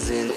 Fernsehen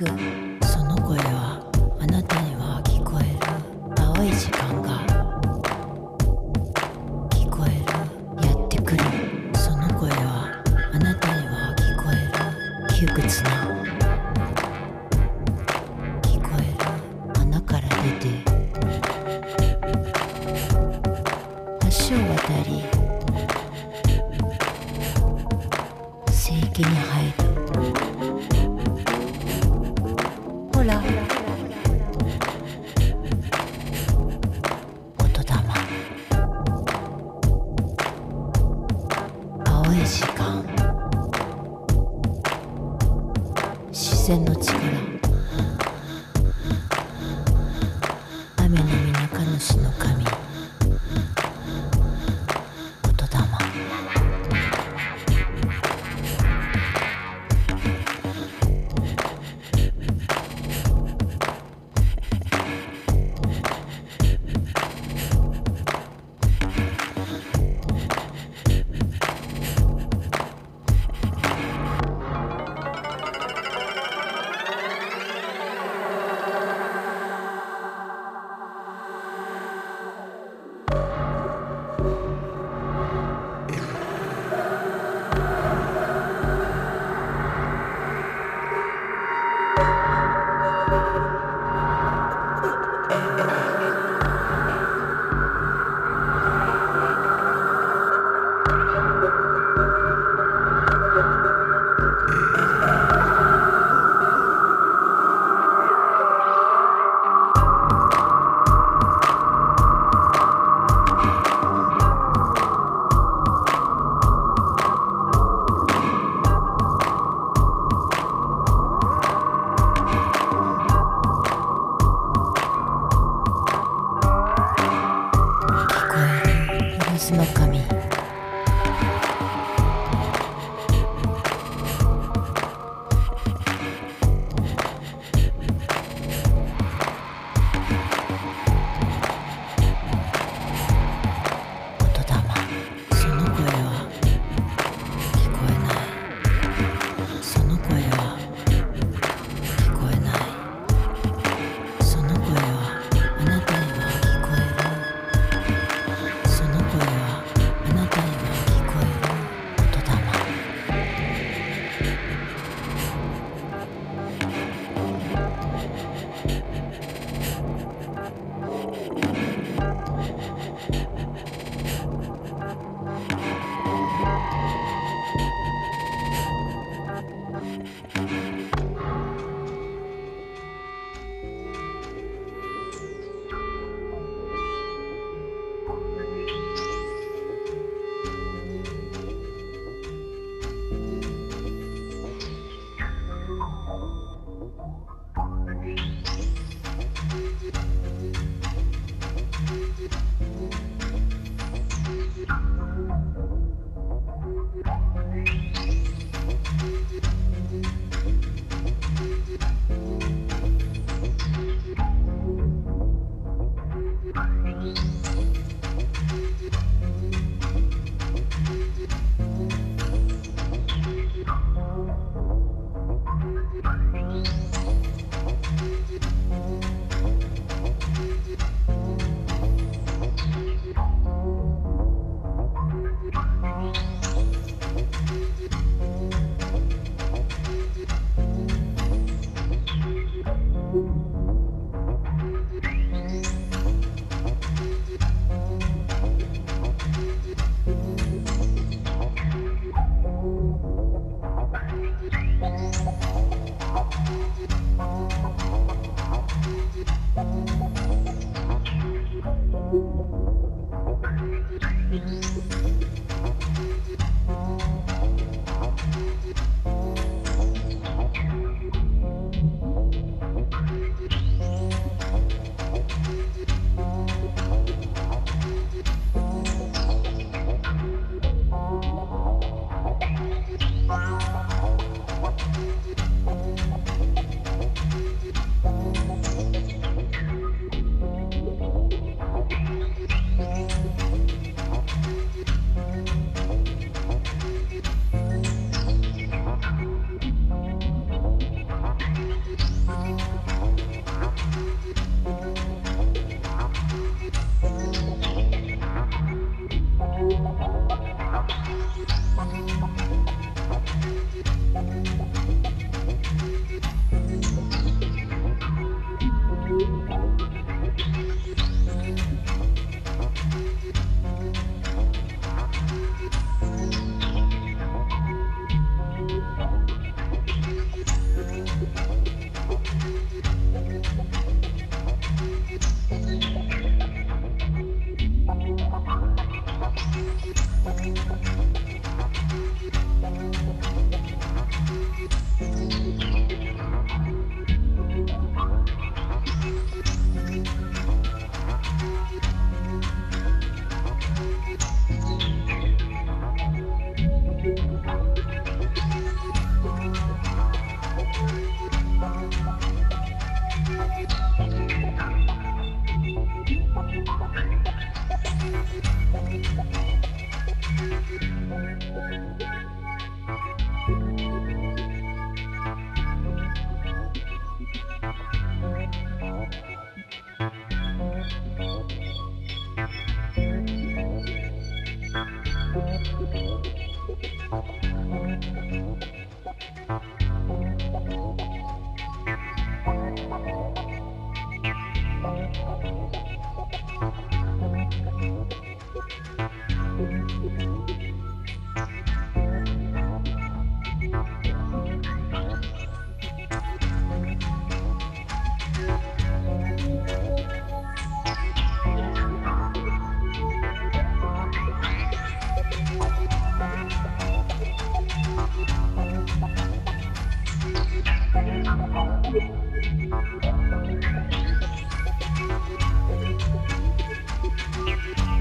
个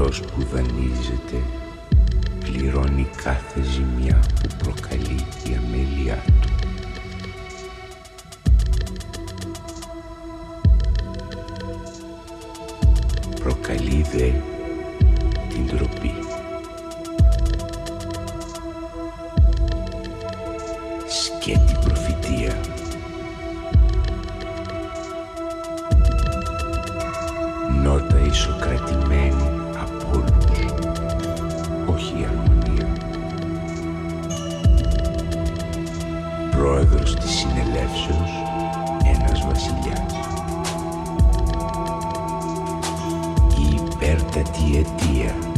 αυτός που δανείζεται πληρώνει κάθε ζημιά. dir.